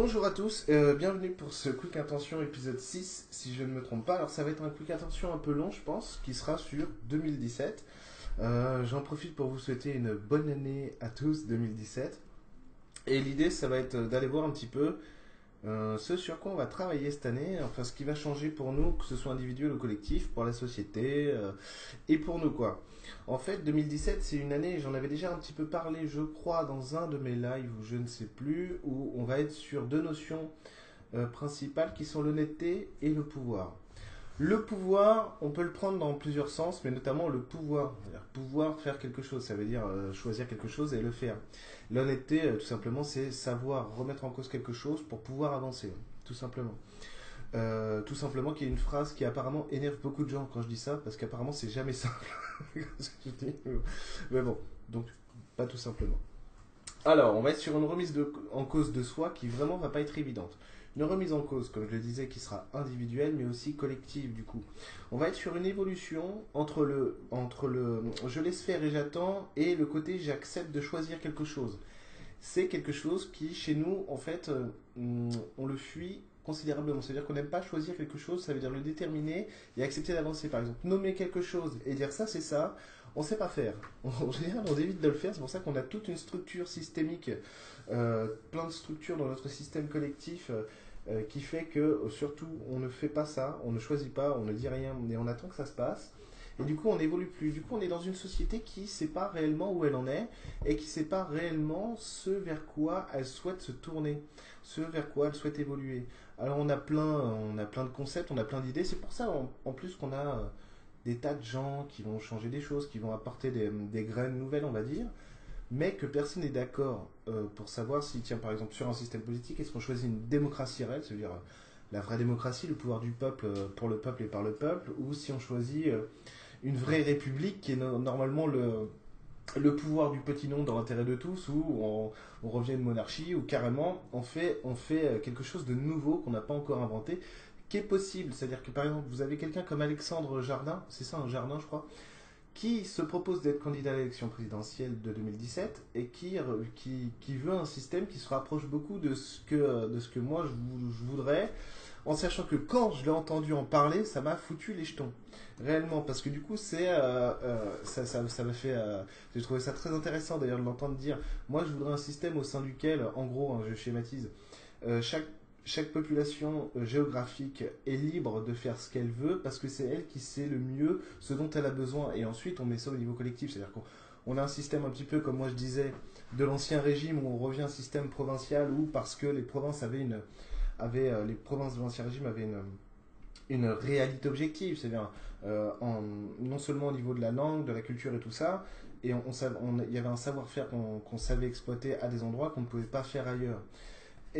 Bonjour à tous, euh, bienvenue pour ce Quick Intention épisode 6, si je ne me trompe pas. Alors ça va être un Quick Intention un peu long, je pense, qui sera sur 2017. Euh, J'en profite pour vous souhaiter une bonne année à tous 2017. Et l'idée, ça va être d'aller voir un petit peu euh, ce sur quoi on va travailler cette année, enfin ce qui va changer pour nous, que ce soit individuel ou collectif, pour la société euh, et pour nous quoi. En fait, 2017, c'est une année, j'en avais déjà un petit peu parlé, je crois, dans un de mes lives, ou je ne sais plus, où on va être sur deux notions euh, principales qui sont l'honnêteté et le pouvoir. Le pouvoir, on peut le prendre dans plusieurs sens, mais notamment le pouvoir. Pouvoir faire quelque chose, ça veut dire euh, choisir quelque chose et le faire. L'honnêteté, euh, tout simplement, c'est savoir remettre en cause quelque chose pour pouvoir avancer, tout simplement. Euh, tout simplement qu'il y a une phrase qui apparemment énerve beaucoup de gens quand je dis ça, parce qu'apparemment c'est jamais simple. Mais bon, donc pas tout simplement. Alors, on va être sur une remise en cause de soi qui vraiment va pas être évidente. Une remise en cause, comme je le disais, qui sera individuelle mais aussi collective du coup. On va être sur une évolution entre le, entre le je laisse faire et j'attends et le côté j'accepte de choisir quelque chose. C'est quelque chose qui, chez nous, en fait, euh, on le fuit considérablement. C'est-à-dire qu'on n'aime pas choisir quelque chose, ça veut dire le déterminer et accepter d'avancer. Par exemple, nommer quelque chose et dire ça, c'est ça, on ne sait pas faire. En général, on évite de le faire. C'est pour ça qu'on a toute une structure systémique, euh, plein de structures dans notre système collectif euh, euh, qui fait que, euh, surtout, on ne fait pas ça, on ne choisit pas, on ne dit rien, mais on attend que ça se passe. Et du coup, on n'évolue plus. Du coup, on est dans une société qui ne sait pas réellement où elle en est et qui ne sait pas réellement ce vers quoi elle souhaite se tourner, ce vers quoi elle souhaite évoluer. Alors, on a plein, on a plein de concepts, on a plein d'idées. C'est pour ça, en, plus, qu'on a euh, des tas de gens qui vont changer des choses, qui vont apporter des graines nouvelles, on va dire, mais que personne n'est d'accord euh, pour savoir si, tiens, par exemple, sur un système politique, est-ce qu'on choisit une démocratie réelle, c'est-à-dire euh, la vraie démocratie, le pouvoir du peuple euh, pour le peuple et par le peuple, ou si on choisit une vraie république qui est no- normalement le, le pouvoir du petit nombre dans l'intérêt de tous, ou on, revient à une monarchie, ou carrément on fait, on fait quelque chose de nouveau qu'on n'a pas encore inventé, qui est possible. C'est-à-dire que par exemple, vous avez quelqu'un comme Alexandre Jardin, c'est ça un Jardin, je crois, qui se propose d'être candidat à l'élection présidentielle de 2017 et qui, qui, qui veut un système qui se rapproche beaucoup de ce que, de ce que moi je, vou- je voudrais, en sachant que quand je l'ai entendu en parler, ça m'a foutu les jetons. Réellement, parce que du coup, c'est euh, euh, ça, ça, ça m'a fait. euh, J'ai trouvé ça très intéressant d'ailleurs de l'entendre dire. Moi, je voudrais un système au sein duquel, en gros, hein, je schématise, chaque chaque population euh, géographique est libre de faire ce qu'elle veut parce que c'est elle qui sait le mieux ce dont elle a besoin. Et ensuite, on met ça au niveau collectif. C'est-à-dire qu'on on a un système un petit peu, comme moi je disais, de l'ancien régime où on revient à un système provincial où parce que les provinces avaient une. Avaient, euh, les provinces de l'ancien régime avaient une, une réalité objective. C'est-à-dire, euh, non seulement au niveau de la langue, de la culture et tout ça, et on, on on- il y avait un savoir-faire qu'on savait exploiter à des endroits qu'on ne pouvait pas faire ailleurs.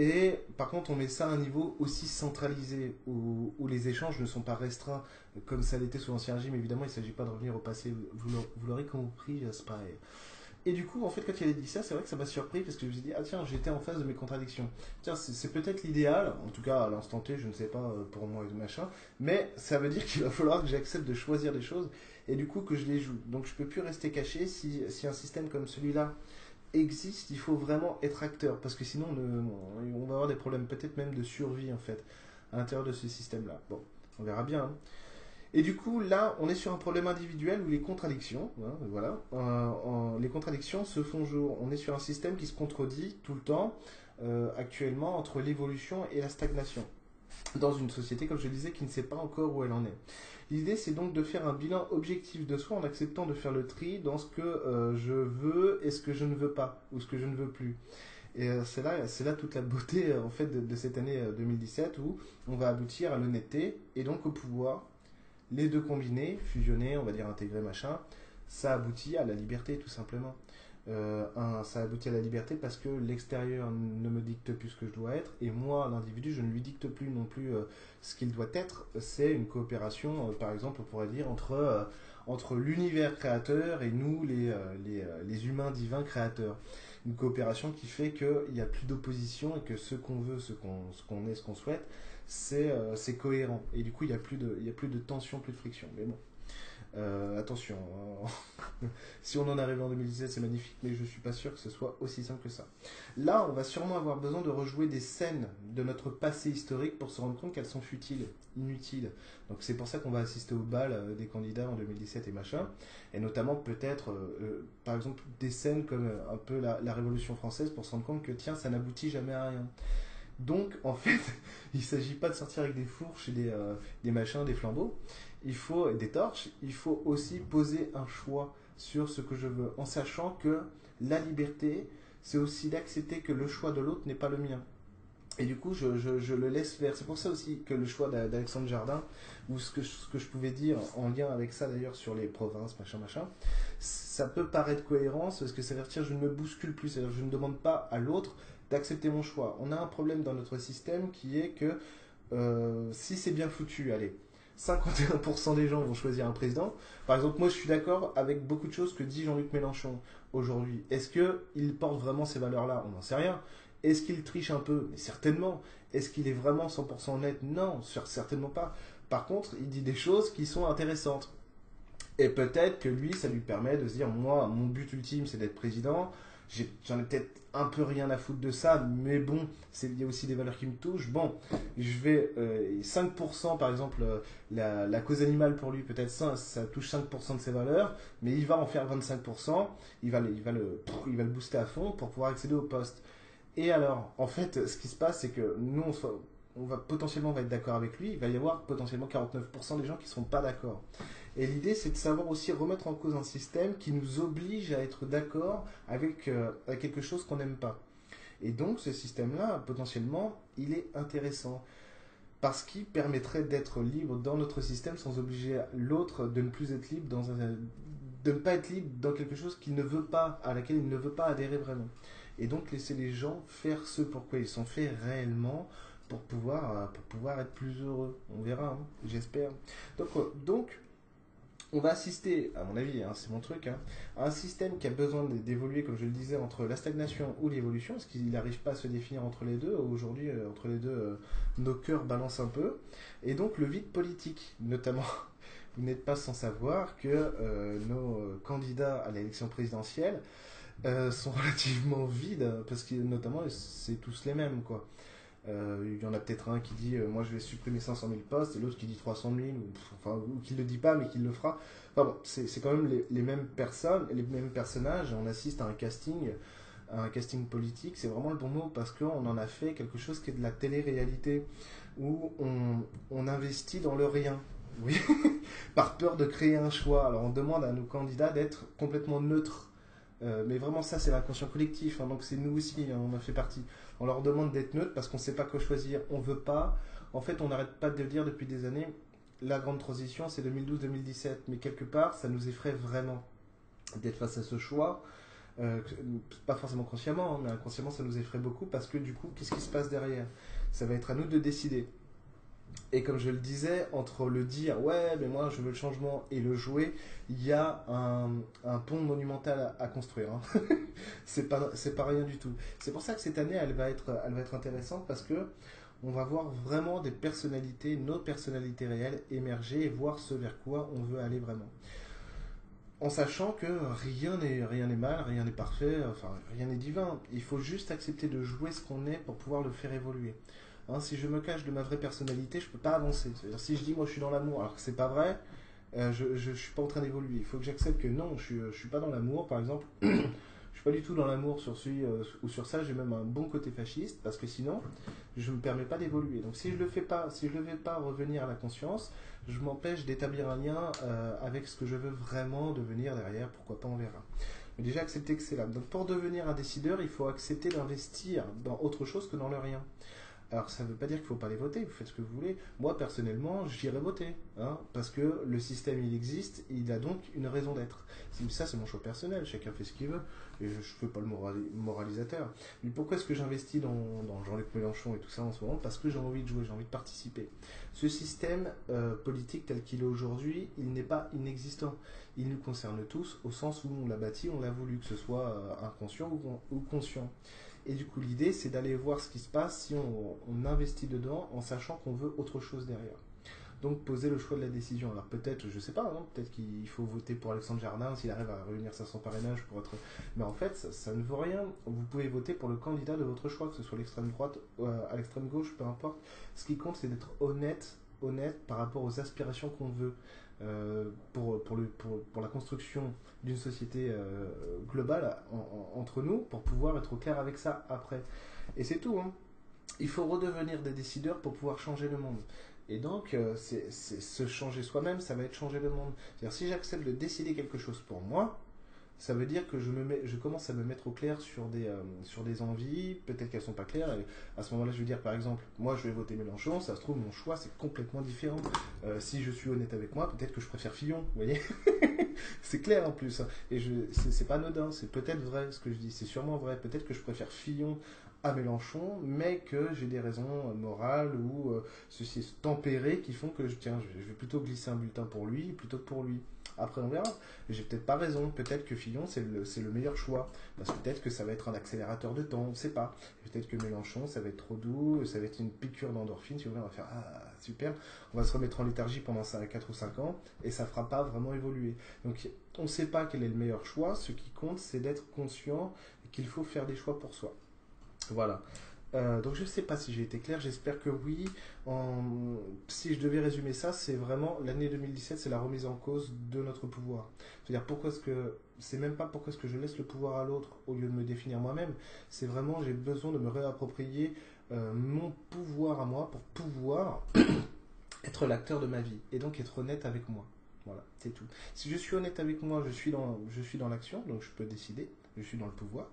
Et par contre, on met ça à un niveau aussi centralisé, où, où les échanges ne sont pas restreints, comme ça l'était sous l'Ancien Régime. Évidemment, il ne s'agit pas de revenir au passé, vous l'aurez- compris, j'espère. Et du coup, en fait, quand il a dit ça, c'est vrai que ça m'a surpris, parce que je me suis dit, ah tiens, j'étais en face de mes contradictions. Tiens, c'est c'est peut-être l'idéal, en tout cas à l'instant T, je ne sais pas euh, pour moi et machin, mais ça veut dire qu'il va falloir que j'accepte de choisir des choses, et du coup que je les joue. Donc je peux plus rester caché si, si un système comme celui-là existe, il faut vraiment être acteur parce que sinon on, ne- on va avoir des problèmes peut-être même de survie en fait à l'intérieur de ce système-là. Bon, on verra bien. hein. Et du coup, là, on est sur un problème individuel où les contradictions, hein, voilà, euh, les contradictions se font jour. On est sur un système qui se contredit tout le temps euh, actuellement entre l'évolution et la stagnation dans une société, comme je le disais, qui ne sait pas encore où elle en est. L'idée, c'est donc de faire un bilan objectif de soi en acceptant de faire le tri dans ce que euh, je veux et ce que je ne veux pas, ou ce que je ne veux plus. Et euh, c'est là, c'est là toute la beauté euh, en fait de, de cette année euh, 2017 où on va aboutir à l'honnêteté et donc au pouvoir. Les deux combinés, fusionnés, on va dire intégrés, machin, ça aboutit à la liberté tout simplement. Euh, ça aboutit à la liberté parce que l'extérieur ne me dicte plus ce que je dois être et moi, l'individu, je ne lui dicte plus non plus euh, ce qu'il doit être. C'est une coopération, euh, par exemple, on pourrait dire, entre, entre l'univers créateur et nous, les, les, les humains divins créateurs. Une coopération qui fait qu'il n'y a plus d'opposition et que ce qu'on veut, ce qu'on est, ce qu'on souhaite, c'est cohérent. Et du coup, il n'y a, plus de- a plus de tension, plus de friction. Mais bon. Attention, hein. si on en arrive en 2017, c'est magnifique, mais je suis pas sûr que ce soit aussi simple que ça. Là, on va sûrement avoir besoin de rejouer des scènes de notre passé historique pour se rendre compte qu'elles sont futiles, inutiles. Donc c'est pour ça qu'on va assister au bal euh, des candidats en 2017 et machin, et notamment peut-être, euh, par exemple, des scènes comme un peu la, la Révolution française pour se rendre compte que tiens, ça n'aboutit jamais à rien. Donc, en fait, il ne s'agit pas de sortir avec des fourches et des, des machins, des flambeaux il faut des torches, il faut aussi poser un choix sur ce que je veux, en sachant que la liberté, c'est aussi d'accepter que le choix de l'autre n'est pas le mien. Et du coup, je, je, le laisse faire. C'est pour ça aussi que le choix d'Alexandre Jardin, ou ce que, ce que je pouvais dire en lien avec ça d'ailleurs sur les provinces, machin, machin, ça peut paraître cohérent, parce que ça veut dire je ne me bouscule plus, c'est-à-dire je ne demande pas à l'autre d'accepter mon choix. On a un problème dans notre système qui est que euh, si c'est bien foutu, allez, 51% des gens vont choisir un président. Par exemple, moi je suis d'accord avec beaucoup de choses que dit Jean-Luc Mélenchon aujourd'hui. Est-ce qu'il porte vraiment ces valeurs-là? On n'en sait rien. Est-ce qu'il triche un peu? Certainement. Est-ce qu'il est vraiment 100% net Non, certainement pas. Par contre, il dit des choses qui sont intéressantes. Et peut-être que lui, ça lui permet de se dire, moi, mon but ultime, c'est d'être président j'en ai, peut-être un peu rien à foutre de ça, mais bon, il y a aussi des valeurs qui me touchent. Bon, je vais 5% euh, par exemple, euh, la, cause animale pour lui, peut-être ça, ça touche 5% de ses valeurs, mais il va en faire 25%, il va, il, va le, il va le booster à fond pour pouvoir accéder au poste. Et alors, en fait, ce qui se passe, c'est que nous, on, on va potentiellement va être d'accord avec lui, il va y avoir potentiellement 49% des gens qui ne seront pas d'accord. Et l'idée, c'est de savoir aussi remettre en cause un système qui nous oblige à être d'accord avec, euh, quelque chose qu'on n'aime pas. Et donc, ce système-là, potentiellement, il est intéressant. Parce qu'il permettrait d'être libre dans notre système sans obliger l'autre de ne plus être libre dans un, de ne pas être libre dans quelque chose qu'il ne veut pas, à laquelle il ne veut pas adhérer vraiment. Et donc laisser les gens faire ce pourquoi ils sont faits réellement pour pouvoir, euh, pour pouvoir être plus heureux. On verra, hein, j'espère. Donc, euh, donc on va assister, à mon avis, hein, c'est mon truc, hein, à un système qui a besoin d'évoluer, comme je le disais, entre la stagnation ou l'évolution, parce qu'il n'arrive pas à se définir entre les deux. Aujourd'hui, euh, entre les deux, euh, nos cœurs balancent un peu. Et donc le vide politique, notamment. Vous n'êtes pas sans savoir que euh, nos candidats à l'élection présidentielle sont relativement vides, parce que notamment, c'est tous les mêmes, quoi. Euh, il y en a peut-être un qui dit euh, moi je vais supprimer 500 000 postes et l'autre qui dit 300 000 ou, enfin, ou qui ne le dit pas mais qui le fera. C'est quand même les, mêmes personnes, les mêmes personnages. On assiste à un casting, un casting politique. C'est vraiment le bon mot parce qu'on en a fait quelque chose qui est de la télé-réalité où on, on investit dans le rien. Oui, par peur de créer un choix. Alors on demande à nos candidats d'être complètement neutres euh, mais vraiment, ça, c'est l'inconscient collectif. Hein, donc, c'est nous aussi, hein, on en fait partie. On leur demande d'être neutre parce qu'on ne sait pas quoi choisir. On veut pas. En fait, on n'arrête pas de le dire depuis des années. La grande transition, c'est 2012-2017. Mais quelque part, ça nous effraie vraiment d'être face à ce choix. Euh, pas forcément consciemment, hein, mais inconsciemment, ça nous effraie beaucoup parce que du coup, qu'est-ce qui se passe derrière? Ça va être à nous de décider. Et comme je le disais, entre le dire ouais, mais moi je veux le changement et le jouer, il y a un, pont monumental à, construire. Hein. c'est pas pas rien du tout. C'est pour ça que cette année elle va être elle va être intéressante parce que on va voir vraiment des personnalités, nos personnalités réelles émerger et voir ce vers quoi on veut aller vraiment. En sachant que rien n'est rien n'est mal, rien n'est parfait, enfin rien n'est divin. Il faut juste accepter de jouer ce qu'on est pour pouvoir le faire évoluer. Hein, si je me cache de ma vraie personnalité, je ne peux pas avancer. Si je dis moi je suis dans l'amour, alors que c'est pas vrai, euh, je, ne suis pas en train d'évoluer. Il faut que j'accepte que non, je ne suis pas dans l'amour, par exemple. je suis pas du tout dans l'amour sur celui euh, ou sur ça. J'ai même un bon côté fasciste parce que sinon, je me permets pas d'évoluer. Donc si je le fais pas, si je ne vais pas revenir à la conscience, je m'empêche d'établir un lien euh, avec ce que je veux vraiment devenir derrière. Pourquoi pas, on verra. Mais déjà accepter que c'est là. Donc pour devenir un décideur, il faut accepter d'investir dans autre chose que dans le rien. Alors ça ne veut pas dire qu'il ne faut pas les voter, vous faites ce que vous voulez. Moi personnellement, j'irai voter, hein, parce que le système il existe, il a donc une raison d'être. Ça c'est mon choix personnel, chacun fait ce qu'il veut, et je ne fais pas le moralisateur. Mais pourquoi est-ce que j'investis dans, Jean-Luc Mélenchon et tout ça en ce moment? Parce que j'ai envie de jouer, j'ai envie de participer. Ce système euh, politique tel qu'il est aujourd'hui, il n'est pas inexistant. Il nous concerne tous, au sens où on l'a bâti, on l'a voulu, que ce soit euh, inconscient ou conscient. Et du coup, l'idée, c'est d'aller voir ce qui se passe si on, investit dedans en sachant qu'on veut autre chose derrière. donc poser le choix de la décision. Alors peut-être, je sais pas, hein, peut-être qu'il faut voter pour Alexandre Jardin s'il arrive à réunir 500 parrainages pour être. Mais en fait, ça, ne vaut rien. Vous pouvez voter pour le candidat de votre choix, que ce soit l'extrême droite euh, à l'extrême gauche, peu importe. Ce qui compte, c'est d'être honnête, honnête par rapport aux aspirations qu'on veut. Euh, pour, pour, le, pour, pour, la construction d'une société euh, globale entre nous, pour pouvoir être au clair avec ça après. Et c'est tout. Hein. Il faut redevenir des décideurs pour pouvoir changer le monde. Et donc, euh, c'est se changer soi-même, ça va être changer le monde. C'est-à-dire, si j'accepte de décider quelque chose pour moi, ça veut dire que je, commence à me mettre au clair sur des, euh, envies, peut-être qu'elles sont pas claires. Et à ce moment-là, je vais dire, par exemple, moi, je vais voter Mélenchon, ça se trouve, mon choix, c'est complètement différent. Euh, si je suis honnête avec moi, peut-être que je préfère Fillon, vous voyez C'est clair en plus. Hein. Et je, c'est pas anodin, c'est peut-être vrai ce que je dis, c'est sûrement vrai. Peut-être que je préfère Fillon à Mélenchon, mais que j'ai des raisons morales ou euh, ceci est tempéré qui font que je tiens, je vais plutôt glisser un bulletin pour lui plutôt que pour lui. Après, on verra. J'ai peut-être pas raison. Peut-être que Fillon, c'est le, le, meilleur choix. Parce que peut-être que ça va être un accélérateur de temps. On ne sait pas. Peut-être que Mélenchon, ça va être trop doux. Ça va être une piqûre d'endorphine. Si on va faire Ah, super. On va se remettre en léthargie pendant 4 ou 5 ans. Et ça fera pas vraiment évoluer. Donc, on ne sait pas quel est le meilleur choix. Ce qui compte, c'est d'être conscient qu'il faut faire des choix pour soi. Voilà. Euh, donc je ne sais pas si j'ai été clair, j'espère que oui. Si je devais résumer ça, c'est vraiment l'année 2017, c'est la remise en cause de notre pouvoir. C'est-à-dire pourquoi est-ce que c'est même pas pourquoi est-ce que je laisse le pouvoir à l'autre au lieu de me définir moi-même. C'est vraiment j'ai besoin de me réapproprier euh, mon pouvoir à moi pour pouvoir être l'acteur de ma vie et donc être honnête avec moi. Voilà, c'est tout. Si je suis honnête avec moi, je suis dans, je suis dans l'action, donc je peux décider, je suis dans le pouvoir.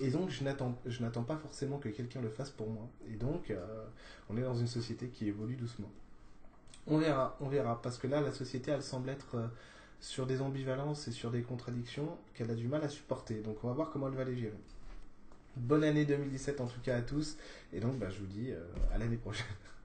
Et donc, je n'attends pas forcément que quelqu'un le fasse pour moi. Et donc, euh, on est dans une société qui évolue doucement. On verra, on verra. Parce que là, la société, elle semble être euh, sur des ambivalences et sur des contradictions qu'elle a du mal à supporter. Donc, on va voir comment elle va les gérer. Bonne année 2017 en tout cas à tous. Et donc, bah, je vous dis euh, à l'année prochaine.